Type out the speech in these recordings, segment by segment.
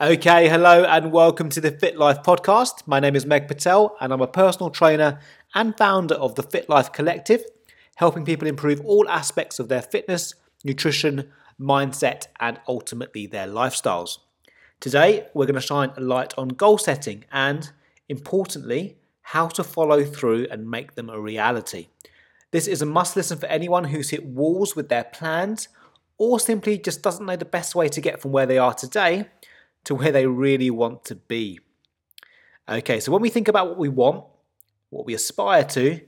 Okay, hello and welcome to the Fit Life podcast. My name is Meg Patel and I'm a personal trainer and founder of the Fit Life Collective, helping people improve all aspects of their fitness, nutrition, mindset, and ultimately their lifestyles. Today, we're going to shine a light on goal setting and, importantly, how to follow through and make them a reality. This is a must listen for anyone who's hit walls with their plans or simply just doesn't know the best way to get from where they are today to where they really want to be. Okay, so when we think about what we want, what we aspire to,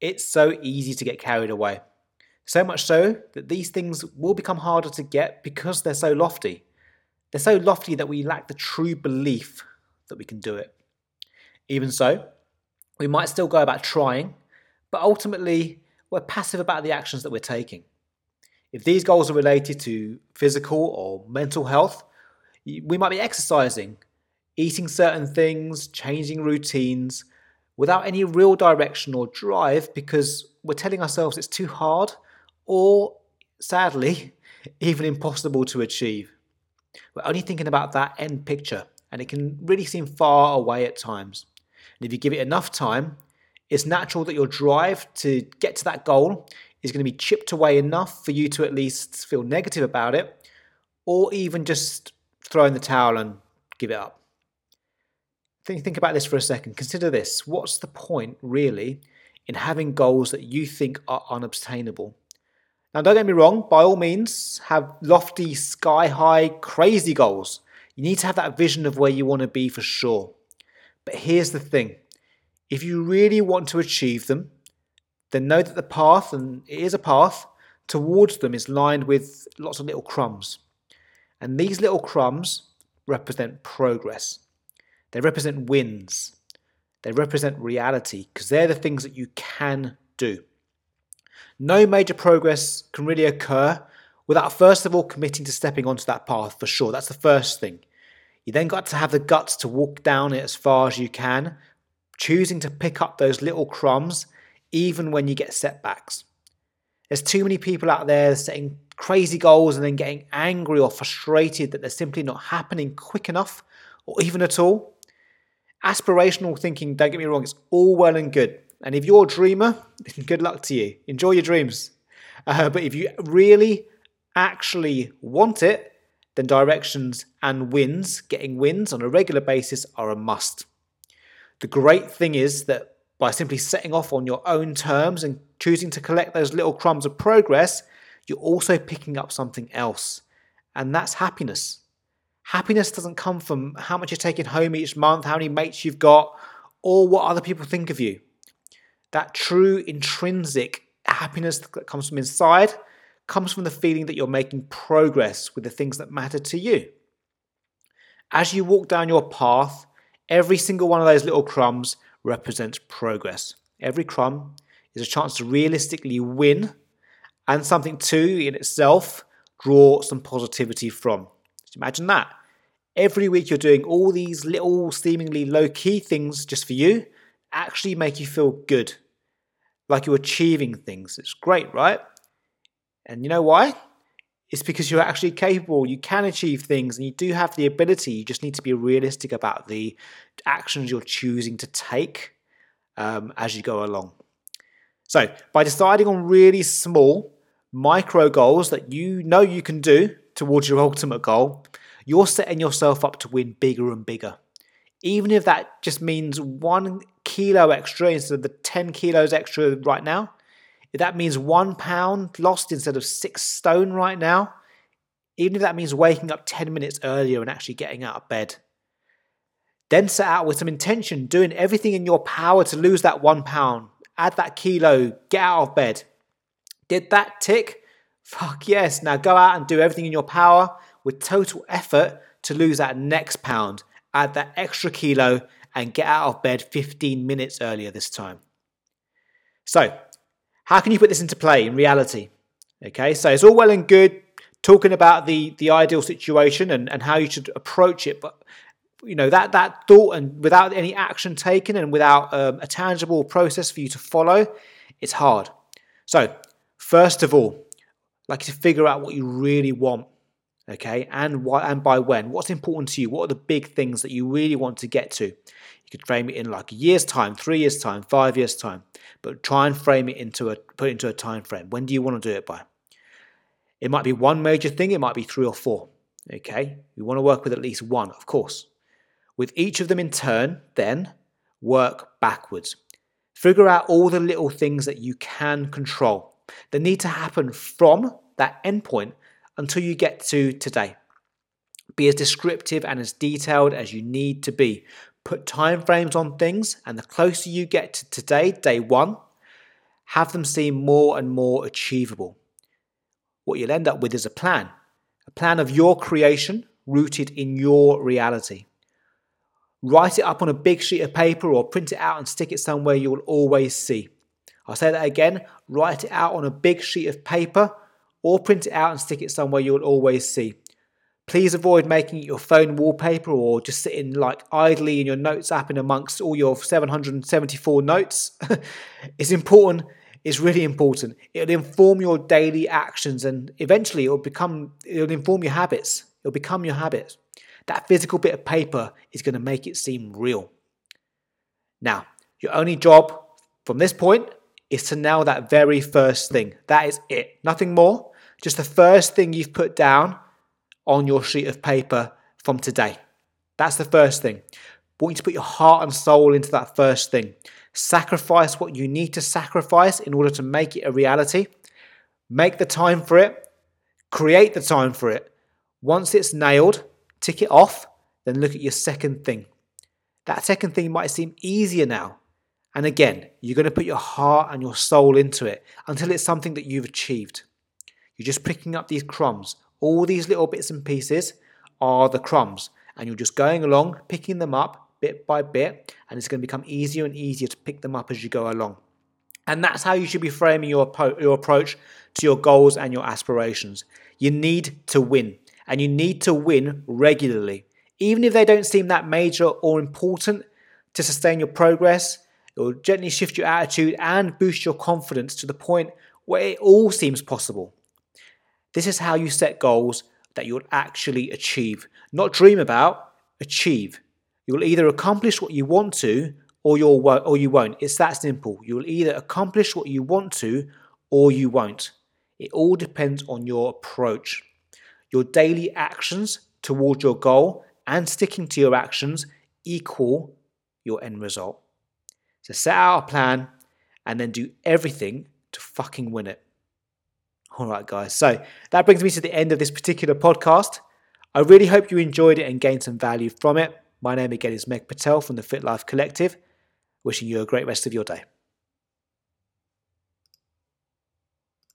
it's so easy to get carried away. So much so that these things will become harder to get because they're so lofty. They're so lofty that we lack the true belief that we can do it. Even so, we might still go about trying, but ultimately, we're passive about the actions that we're taking. If these goals are related to physical or mental health, we might be exercising, eating certain things, changing routines without any real direction or drive because we're telling ourselves it's too hard or, sadly, even impossible to achieve. We're only thinking about that end picture and it can really seem far away at times. And if you give it enough time, it's natural that your drive to get to that goal is going to be chipped away enough for you to at least feel negative about it or even just throw in the towel and give it up. Think, think about this for a second. Consider this. What's the point, really, in having goals that you think are unobtainable? Now, don't get me wrong, by all means, have lofty, sky high, crazy goals. You need to have that vision of where you want to be for sure. But here's the thing if you really want to achieve them, then know that the path, and it is a path, towards them is lined with lots of little crumbs. And these little crumbs represent progress. They represent wins. They represent reality because they're the things that you can do. No major progress can really occur without first of all committing to stepping onto that path for sure. That's the first thing. You then got to have the guts to walk down it as far as you can, choosing to pick up those little crumbs even when you get setbacks. There's too many people out there setting crazy goals and then getting angry or frustrated that they're simply not happening quick enough or even at all. Aspirational thinking, don't get me wrong, it's all well and good. And if you're a dreamer, good luck to you. Enjoy your dreams. Uh, but if you really actually want it, then directions and wins, getting wins on a regular basis, are a must. The great thing is that by simply setting off on your own terms and choosing to collect those little crumbs of progress, you're also picking up something else, and that's happiness. Happiness doesn't come from how much you're taking home each month, how many mates you've got, or what other people think of you. That true intrinsic happiness that comes from inside comes from the feeling that you're making progress with the things that matter to you. As you walk down your path, every single one of those little crumbs represents progress. Every crumb is a chance to realistically win and something to, in itself, draw some positivity from. Just imagine that. Every week you're doing all these little, seemingly low key things just for you, actually make you feel good. Like you're achieving things. It's great, right? And you know why? It's because you're actually capable, you can achieve things, and you do have the ability. You just need to be realistic about the actions you're choosing to take um, as you go along. So, by deciding on really small, micro goals that you know you can do towards your ultimate goal, you're setting yourself up to win bigger and bigger. Even if that just means one kilo extra instead of the 10 kilos extra right now, that means one pound lost instead of six stone right now, even if that means waking up 10 minutes earlier and actually getting out of bed, then set out with some intention, doing everything in your power to lose that one pound, add that kilo, get out of bed. Did that tick? Fuck yes. Now go out and do everything in your power with total effort to lose that next pound, add that extra kilo, and get out of bed 15 minutes earlier this time. So, how can you put this into play in reality? Okay, so it's all well and good talking about the the ideal situation and, and how you should approach it, but you know that that thought and without any action taken and without um, a tangible process for you to follow, it's hard. So First of all, like to figure out what you really want. Okay, and why and by when? What's important to you? What are the big things that you really want to get to? You could frame it in like a year's time, three years time, five years time, but try and frame it into a put it into a time frame. When do you want to do it by? It might be one major thing, it might be three or four. Okay, we want to work with at least one, of course. With each of them in turn, then work backwards. Figure out all the little things that you can control that need to happen from that endpoint until you get to today. Be as descriptive and as detailed as you need to be. Put timeframes on things, and the closer you get to today, day one, have them seem more and more achievable. What you'll end up with is a plan, a plan of your creation rooted in your reality. Write it up on a big sheet of paper or print it out and stick it somewhere you will always see. I'll say that again write it out on a big sheet of paper or print it out and stick it somewhere you'll always see. Please avoid making it your phone wallpaper or just sitting like idly in your notes app in amongst all your 774 notes. it's important, it's really important. It'll inform your daily actions and eventually it'll become it'll inform your habits. It'll become your habits. That physical bit of paper is going to make it seem real. Now, your only job from this point is to nail that very first thing. That is it. Nothing more. Just the first thing you've put down on your sheet of paper from today. That's the first thing. I want you to put your heart and soul into that first thing. Sacrifice what you need to sacrifice in order to make it a reality. Make the time for it. Create the time for it. Once it's nailed, tick it off, then look at your second thing. That second thing might seem easier now. And again, you're going to put your heart and your soul into it until it's something that you've achieved. You're just picking up these crumbs. All these little bits and pieces are the crumbs, and you're just going along, picking them up bit by bit, and it's going to become easier and easier to pick them up as you go along. And that's how you should be framing your, your approach to your goals and your aspirations. You need to win, and you need to win regularly. Even if they don't seem that major or important to sustain your progress, it will gently shift your attitude and boost your confidence to the point where it all seems possible. This is how you set goals that you'll actually achieve. Not dream about, achieve. You'll either accomplish what you want to or, you'll, or you won't. It's that simple. You'll either accomplish what you want to or you won't. It all depends on your approach. Your daily actions towards your goal and sticking to your actions equal your end result. So set out a plan and then do everything to fucking win it. All right, guys. So that brings me to the end of this particular podcast. I really hope you enjoyed it and gained some value from it. My name again is Meg Patel from the Fit Life Collective. Wishing you a great rest of your day.